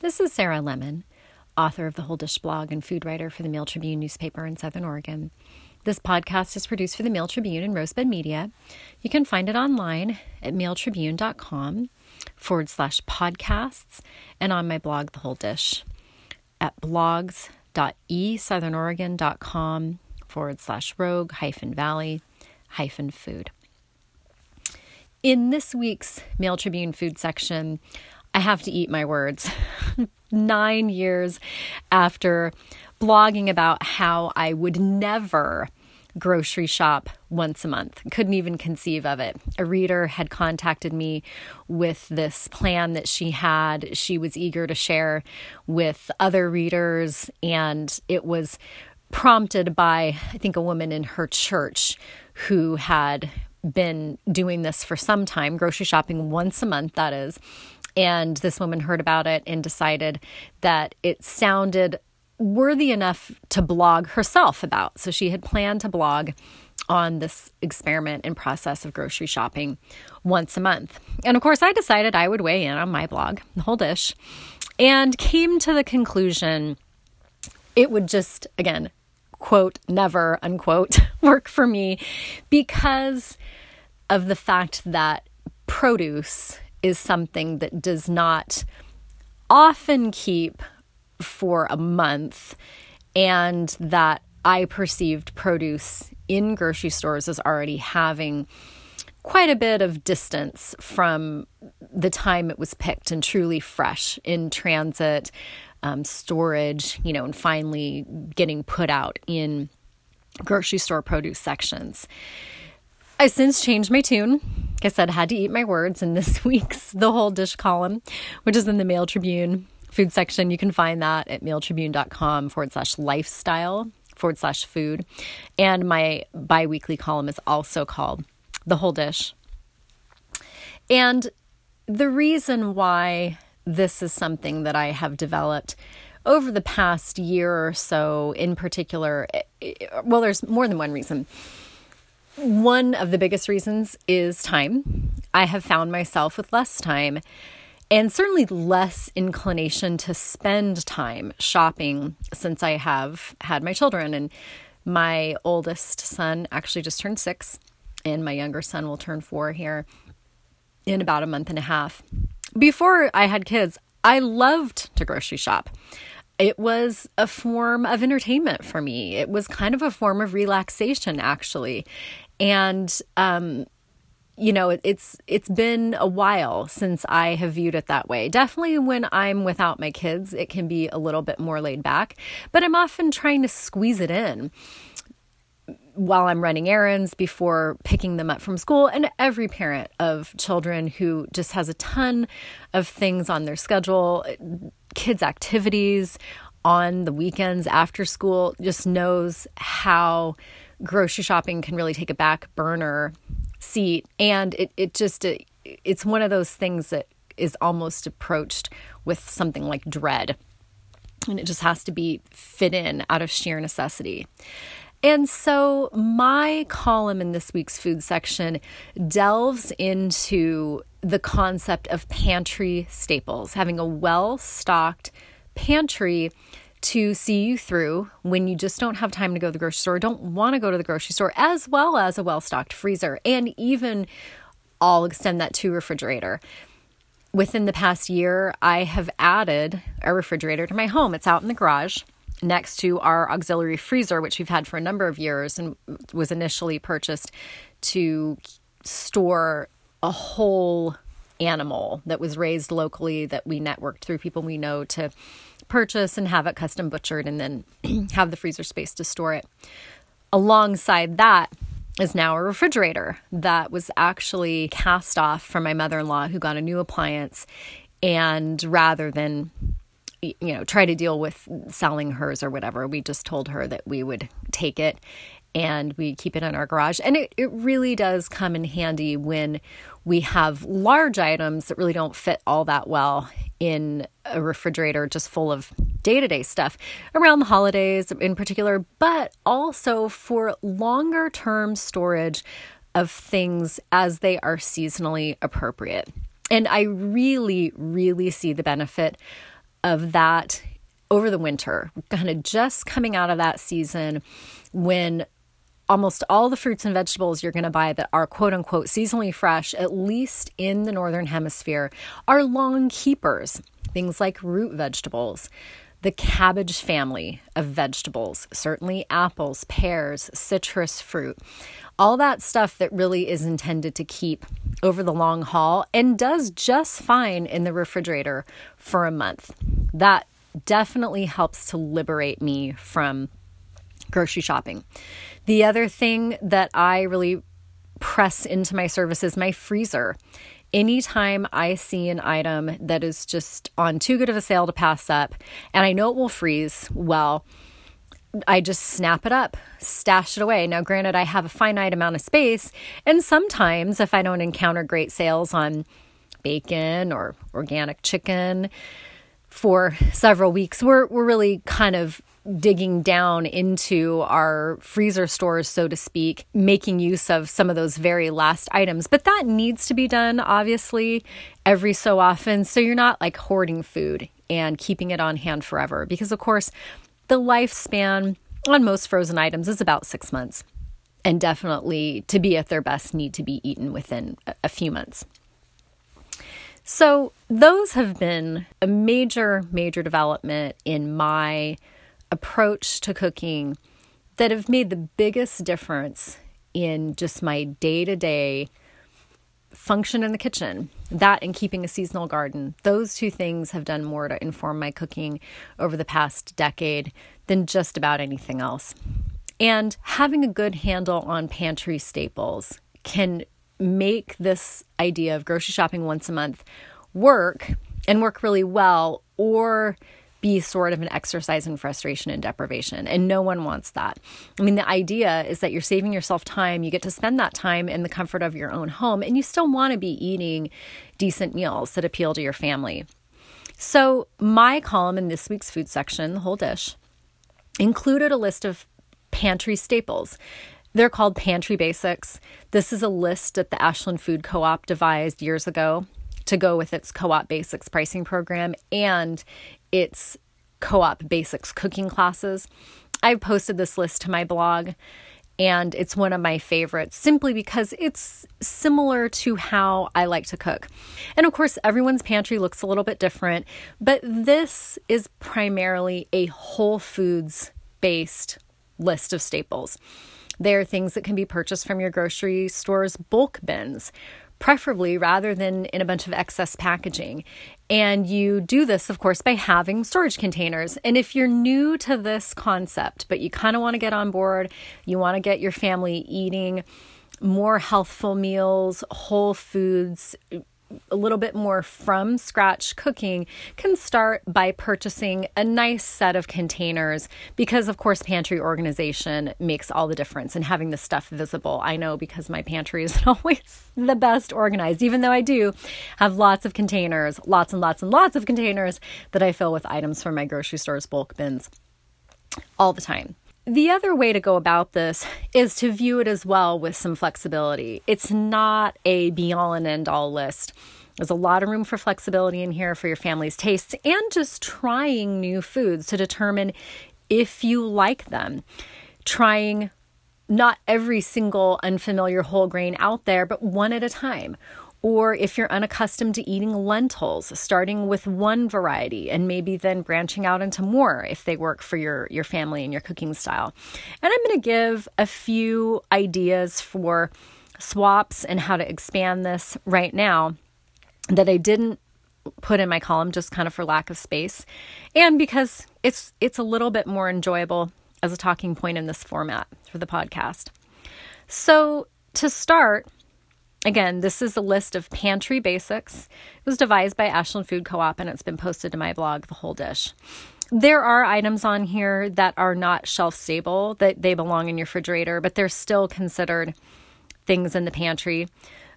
This is Sarah Lemon, author of the Whole Dish blog and food writer for the Mail Tribune newspaper in Southern Oregon. This podcast is produced for the Mail Tribune and Rosebud Media. You can find it online at mailtribune.com forward slash podcasts and on my blog, The Whole Dish, at blogs.esouthernoregon.com forward slash rogue hyphen valley hyphen food. In this week's Mail Tribune food section, I have to eat my words. Nine years after blogging about how I would never grocery shop once a month. Couldn't even conceive of it. A reader had contacted me with this plan that she had. She was eager to share with other readers, and it was prompted by, I think, a woman in her church who had been doing this for some time, grocery shopping once a month, that is. And this woman heard about it and decided that it sounded worthy enough to blog herself about. So she had planned to blog on this experiment and process of grocery shopping once a month. And of course, I decided I would weigh in on my blog, The Whole Dish, and came to the conclusion it would just, again, quote, never, unquote, work for me because of the fact that produce is something that does not often keep for a month, and that I perceived produce in grocery stores as already having quite a bit of distance from the time it was picked and truly fresh in transit, um, storage, you know, and finally getting put out in grocery store produce sections. I've since changed my tune. Like I said, had to eat my words in this week's The Whole Dish column, which is in the Mail Tribune food section. You can find that at mailtribune.com forward slash lifestyle forward slash food. And my bi weekly column is also called The Whole Dish. And the reason why this is something that I have developed over the past year or so, in particular, eh, eh, well, there's more than one reason. One of the biggest reasons is time. I have found myself with less time and certainly less inclination to spend time shopping since I have had my children. And my oldest son actually just turned six, and my younger son will turn four here in about a month and a half. Before I had kids, I loved to grocery shop. It was a form of entertainment for me. It was kind of a form of relaxation, actually. And um, you know it's it's been a while since i have viewed it that way. Definitely when i'm without my kids it can be a little bit more laid back but i'm often trying to squeeze it in while i'm running errands before picking them up from school and every parent of children who just has a ton of things on their schedule kids activities on the weekends after school just knows how grocery shopping can really take a back burner seat. And it, it just it, it's one of those things that is almost approached with something like dread. And it just has to be fit in out of sheer necessity. And so my column in this week's food section delves into the concept of pantry staples having a well stocked pantry to see you through when you just don't have time to go to the grocery store, don't want to go to the grocery store, as well as a well stocked freezer. And even I'll extend that to refrigerator. Within the past year, I have added a refrigerator to my home. It's out in the garage next to our auxiliary freezer, which we've had for a number of years and was initially purchased to store a whole animal that was raised locally that we networked through people we know to purchase and have it custom butchered and then have the freezer space to store it. Alongside that is now a refrigerator that was actually cast off from my mother in law who got a new appliance. And rather than you know try to deal with selling hers or whatever we just told her that we would take it and we keep it in our garage. And it, it really does come in handy when we have large items that really don't fit all that well in a refrigerator just full of day to day stuff around the holidays in particular, but also for longer term storage of things as they are seasonally appropriate. And I really, really see the benefit of that over the winter, kind of just coming out of that season when almost all the fruits and vegetables you're going to buy that are quote unquote seasonally fresh, at least in the northern hemisphere, are long keepers. Things like root vegetables, the cabbage family of vegetables, certainly apples, pears, citrus fruit, all that stuff that really is intended to keep over the long haul and does just fine in the refrigerator for a month. That definitely helps to liberate me from grocery shopping. The other thing that I really press into my service is my freezer. Anytime I see an item that is just on too good of a sale to pass up, and I know it will freeze well, I just snap it up, stash it away. Now, granted, I have a finite amount of space, and sometimes if I don't encounter great sales on bacon or organic chicken for several weeks, we're, we're really kind of digging down into our freezer stores, so to speak, making use of some of those very last items. But that needs to be done, obviously, every so often. So you're not like hoarding food and keeping it on hand forever. Because, of course, the lifespan on most frozen items is about six months. And definitely, to be at their best, need to be eaten within a few months. So, those have been a major, major development in my approach to cooking that have made the biggest difference in just my day to day function in the kitchen. That and keeping a seasonal garden. Those two things have done more to inform my cooking over the past decade than just about anything else. And having a good handle on pantry staples can make this idea of grocery shopping once a month work and work really well or be sort of an exercise in frustration and deprivation. And no one wants that. I mean, the idea is that you're saving yourself time. You get to spend that time in the comfort of your own home, and you still want to be eating decent meals that appeal to your family. So, my column in this week's food section, The Whole Dish, included a list of pantry staples. They're called Pantry Basics. This is a list that the Ashland Food Co op devised years ago to go with its co op basics pricing program. And its co op basics cooking classes. I've posted this list to my blog, and it's one of my favorites simply because it's similar to how I like to cook. And of course, everyone's pantry looks a little bit different, but this is primarily a whole foods based list of staples. They are things that can be purchased from your grocery store's bulk bins preferably rather than in a bunch of excess packaging. And you do this, of course, by having storage containers. And if you're new to this concept, but you kind of want to get on board, you want to get your family eating more healthful meals, whole foods, a little bit more from scratch cooking can start by purchasing a nice set of containers because, of course, pantry organization makes all the difference in having the stuff visible. I know because my pantry isn't always the best organized, even though I do have lots of containers, lots and lots and lots of containers that I fill with items from my grocery store's bulk bins all the time. The other way to go about this is to view it as well with some flexibility. It's not a be all and end all list. There's a lot of room for flexibility in here for your family's tastes and just trying new foods to determine if you like them. Trying not every single unfamiliar whole grain out there, but one at a time or if you're unaccustomed to eating lentils, starting with one variety and maybe then branching out into more if they work for your, your family and your cooking style. And I'm going to give a few ideas for swaps and how to expand this right now that I didn't put in my column just kind of for lack of space and because it's it's a little bit more enjoyable as a talking point in this format for the podcast. So, to start, Again, this is a list of pantry basics. It was devised by Ashland Food Co op and it's been posted to my blog, The Whole Dish. There are items on here that are not shelf stable, that they belong in your refrigerator, but they're still considered things in the pantry.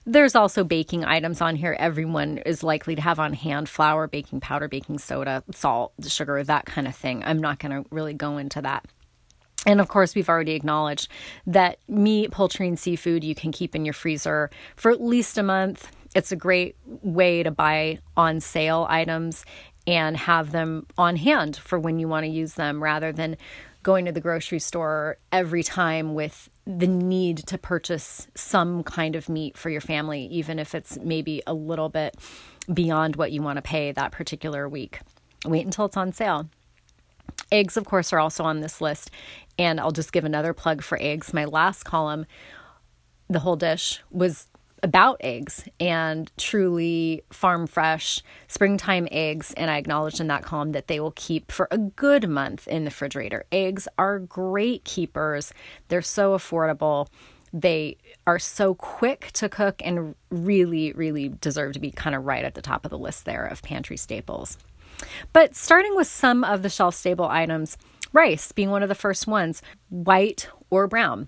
There's also baking items on here everyone is likely to have on hand flour, baking powder, baking soda, salt, sugar, that kind of thing. I'm not going to really go into that. And of course, we've already acknowledged that meat, poultry, and seafood you can keep in your freezer for at least a month. It's a great way to buy on sale items and have them on hand for when you want to use them rather than going to the grocery store every time with the need to purchase some kind of meat for your family, even if it's maybe a little bit beyond what you want to pay that particular week. Wait until it's on sale. Eggs, of course, are also on this list. And I'll just give another plug for eggs. My last column, the whole dish, was about eggs and truly farm fresh springtime eggs. And I acknowledged in that column that they will keep for a good month in the refrigerator. Eggs are great keepers, they're so affordable. They are so quick to cook and really, really deserve to be kind of right at the top of the list there of pantry staples. But starting with some of the shelf stable items, rice being one of the first ones, white or brown.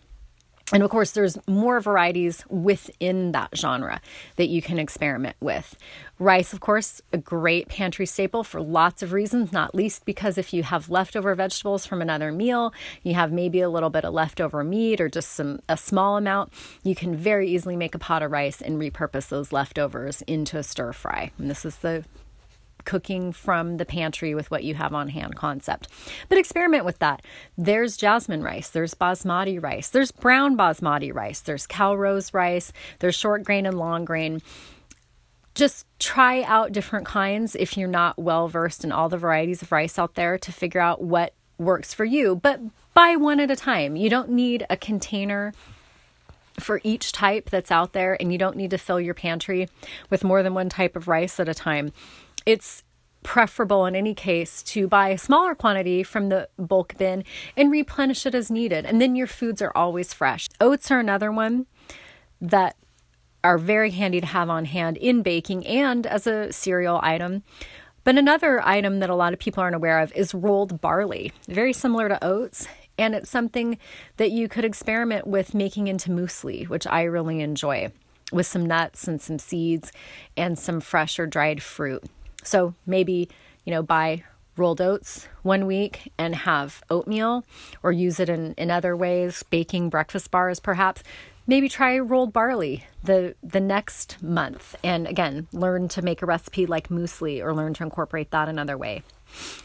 And of course, there's more varieties within that genre that you can experiment with. Rice, of course, a great pantry staple for lots of reasons, not least because if you have leftover vegetables from another meal, you have maybe a little bit of leftover meat or just some a small amount, you can very easily make a pot of rice and repurpose those leftovers into a stir fry. And this is the cooking from the pantry with what you have on hand concept. But experiment with that. There's jasmine rice, there's basmati rice, there's brown basmati rice, there's Calrose rice, there's short grain and long grain. Just try out different kinds if you're not well versed in all the varieties of rice out there to figure out what works for you. But buy one at a time. You don't need a container for each type that's out there, and you don't need to fill your pantry with more than one type of rice at a time it's preferable in any case to buy a smaller quantity from the bulk bin and replenish it as needed. And then your foods are always fresh. Oats are another one that are very handy to have on hand in baking and as a cereal item. But another item that a lot of people aren't aware of is rolled barley, very similar to oats. And it's something that you could experiment with making into muesli, which I really enjoy, with some nuts and some seeds and some fresh or dried fruit. So maybe, you know, buy rolled oats one week and have oatmeal or use it in, in other ways, baking breakfast bars perhaps. Maybe try rolled barley the the next month and again learn to make a recipe like muesli or learn to incorporate that another way.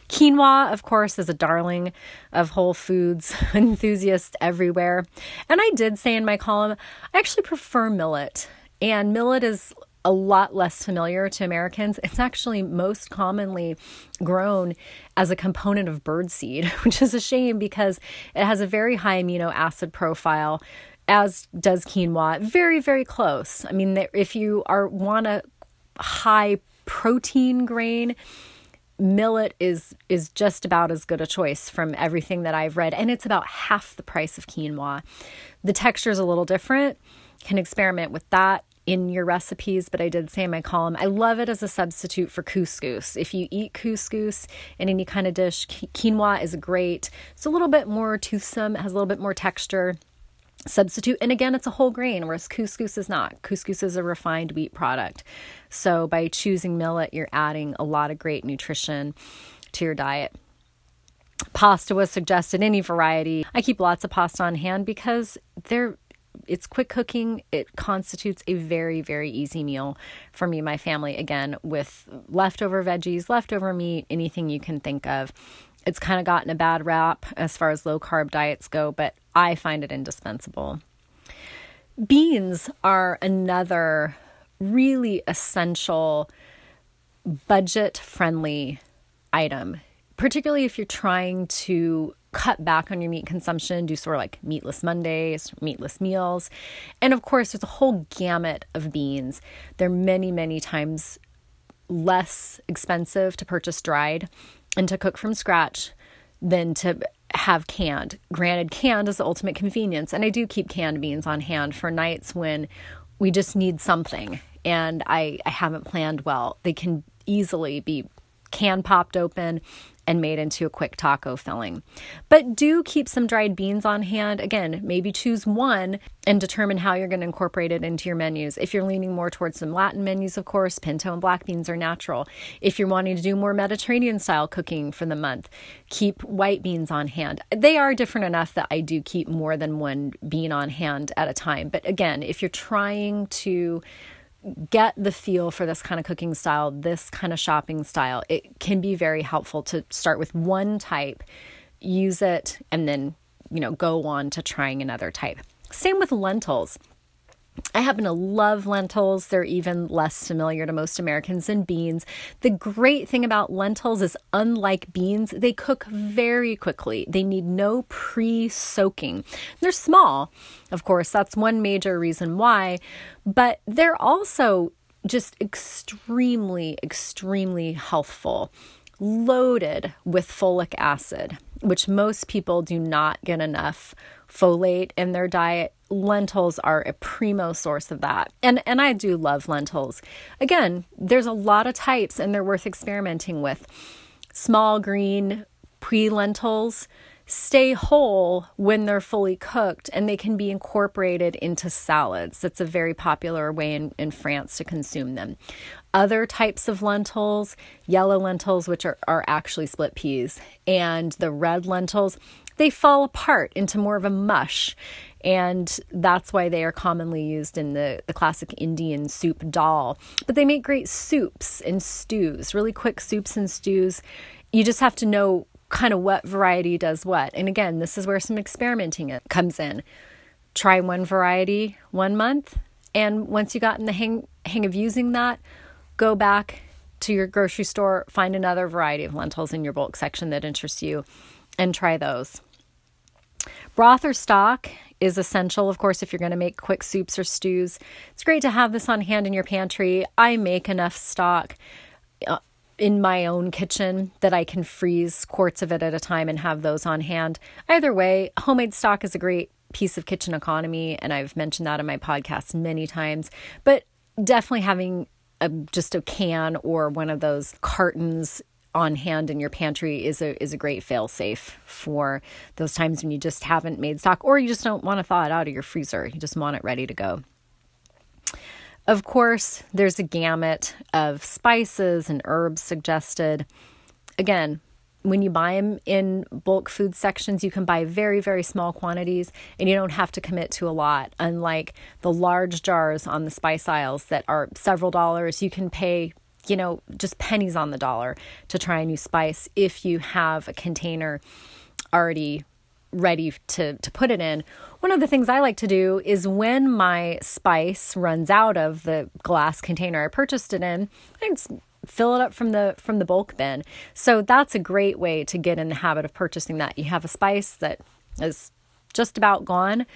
Quinoa, of course, is a darling of Whole Foods enthusiasts everywhere. And I did say in my column, I actually prefer millet. And millet is a lot less familiar to Americans. It's actually most commonly grown as a component of birdseed, which is a shame because it has a very high amino acid profile, as does quinoa. Very, very close. I mean, if you are want a high protein grain, millet is is just about as good a choice from everything that I've read and it's about half the price of quinoa. The texture is a little different. Can experiment with that in your recipes, but I did say in my column, I love it as a substitute for couscous. If you eat couscous in any kind of dish, quinoa is great. It's a little bit more toothsome, it has a little bit more texture. Substitute, and again, it's a whole grain, whereas couscous is not. Couscous is a refined wheat product. So by choosing millet, you're adding a lot of great nutrition to your diet. Pasta was suggested, any variety. I keep lots of pasta on hand because they're it's quick cooking. It constitutes a very, very easy meal for me and my family. Again, with leftover veggies, leftover meat, anything you can think of. It's kind of gotten a bad rap as far as low carb diets go, but I find it indispensable. Beans are another really essential budget friendly item, particularly if you're trying to cut back on your meat consumption, do sort of like meatless Mondays, meatless meals. And of course, there's a whole gamut of beans. They're many, many times less expensive to purchase dried and to cook from scratch than to have canned. Granted, canned is the ultimate convenience, and I do keep canned beans on hand for nights when we just need something and I, I haven't planned well. They can easily be can popped open and made into a quick taco filling. But do keep some dried beans on hand. Again, maybe choose one and determine how you're going to incorporate it into your menus. If you're leaning more towards some Latin menus, of course, pinto and black beans are natural. If you're wanting to do more Mediterranean style cooking for the month, keep white beans on hand. They are different enough that I do keep more than one bean on hand at a time. But again, if you're trying to get the feel for this kind of cooking style, this kind of shopping style, it can be very helpful to start with one type, use it, and then, you know, go on to trying another type. Same with lentils. I happen to love lentils. They're even less familiar to most Americans than beans. The great thing about lentils is, unlike beans, they cook very quickly. They need no pre soaking. They're small, of course, that's one major reason why, but they're also just extremely, extremely healthful, loaded with folic acid, which most people do not get enough folate in their diet lentils are a primo source of that. And and I do love lentils. Again, there's a lot of types and they're worth experimenting with. Small green Puy lentils stay whole when they're fully cooked and they can be incorporated into salads. That's a very popular way in, in France to consume them. Other types of lentils, yellow lentils, which are, are actually split peas, and the red lentils, they fall apart into more of a mush. And that's why they are commonly used in the, the classic Indian soup dal. But they make great soups and stews, really quick soups and stews. You just have to know kind of what variety does what. And again, this is where some experimenting comes in. Try one variety one month, and once you got in the hang, hang of using that, go back to your grocery store, find another variety of lentils in your bulk section that interests you, and try those. Broth or stock is essential, of course, if you're going to make quick soups or stews. It's great to have this on hand in your pantry. I make enough stock uh, in my own kitchen that I can freeze quarts of it at a time and have those on hand. Either way, homemade stock is a great piece of kitchen economy, and I've mentioned that in my podcast many times. But definitely having a, just a can or one of those cartons on hand in your pantry is a is a great fail safe for those times when you just haven't made stock or you just don't want to thaw it out of your freezer. You just want it ready to go. Of course, there's a gamut of spices and herbs suggested. Again, when you buy them in bulk food sections, you can buy very, very small quantities and you don't have to commit to a lot. Unlike the large jars on the spice aisles that are several dollars, you can pay you know, just pennies on the dollar to try a new spice if you have a container already ready to, to put it in. One of the things I like to do is when my spice runs out of the glass container I purchased it in, I just fill it up from the from the bulk bin. So that's a great way to get in the habit of purchasing that. You have a spice that is just about gone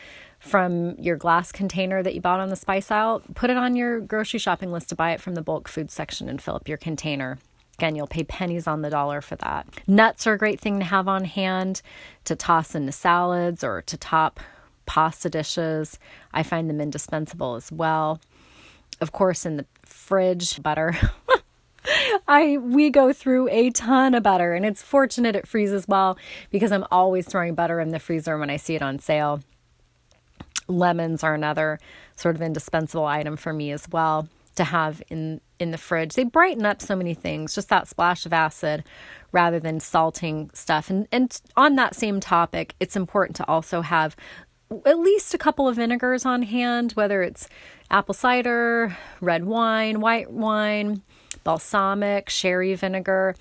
from your glass container that you bought on the spice aisle, put it on your grocery shopping list to buy it from the bulk food section and fill up your container. Again, you'll pay pennies on the dollar for that. Nuts are a great thing to have on hand to toss into salads or to top pasta dishes. I find them indispensable as well. Of course, in the fridge, butter. I we go through a ton of butter and it's fortunate it freezes well because I'm always throwing butter in the freezer when I see it on sale. Lemons are another sort of indispensable item for me as well to have in in the fridge. They brighten up so many things, just that splash of acid rather than salting stuff. And and on that same topic, it's important to also have at least a couple of vinegars on hand, whether it's apple cider, red wine, white wine, balsamic, sherry vinegar.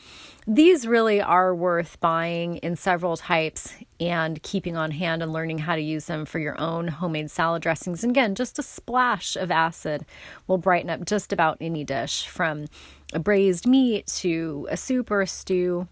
These really are worth buying in several types and keeping on hand and learning how to use them for your own homemade salad dressings. And again, just a splash of acid will brighten up just about any dish from a braised meat to a soup or a stew.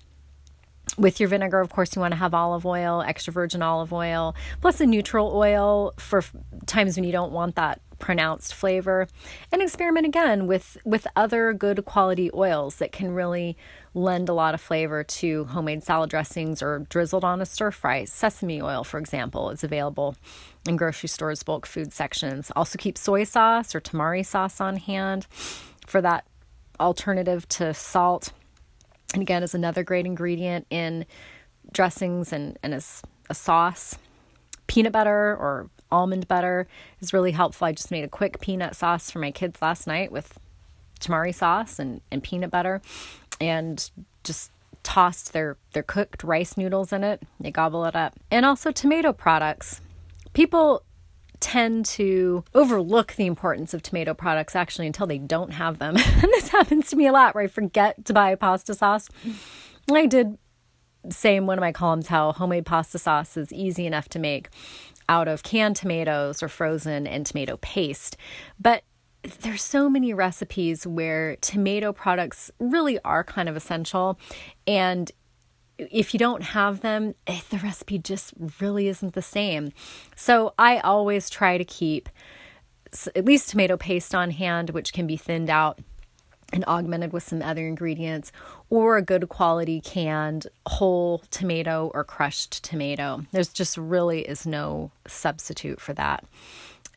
With your vinegar, of course, you want to have olive oil, extra virgin olive oil, plus a neutral oil for times when you don't want that pronounced flavor and experiment again with with other good quality oils that can really lend a lot of flavor to homemade salad dressings or drizzled on a stir fry. Sesame oil for example is available in grocery stores bulk food sections. Also keep soy sauce or tamari sauce on hand for that alternative to salt. And again is another great ingredient in dressings and, and as a sauce. Peanut butter or almond butter is really helpful. I just made a quick peanut sauce for my kids last night with tamari sauce and, and peanut butter and just tossed their, their cooked rice noodles in it. They gobble it up. And also tomato products. People tend to overlook the importance of tomato products actually until they don't have them. and this happens to me a lot where I forget to buy pasta sauce. I did say in one of my columns how homemade pasta sauce is easy enough to make out of canned tomatoes or frozen and tomato paste. But there's so many recipes where tomato products really are kind of essential and if you don't have them, eh, the recipe just really isn't the same. So I always try to keep at least tomato paste on hand, which can be thinned out and augmented with some other ingredients, or a good quality canned whole tomato or crushed tomato. There's just really is no substitute for that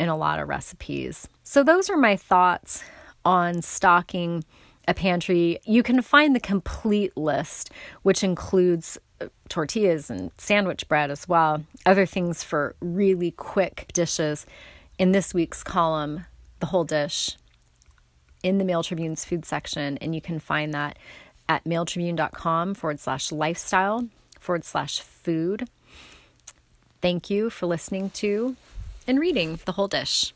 in a lot of recipes. So, those are my thoughts on stocking a pantry, you can find the complete list, which includes uh, tortillas and sandwich bread as well, other things for really quick dishes in this week's column, The Whole Dish, in the Mail Tribune's food section. And you can find that at mailtribune.com forward slash lifestyle forward slash food. Thank you for listening to and reading The Whole Dish.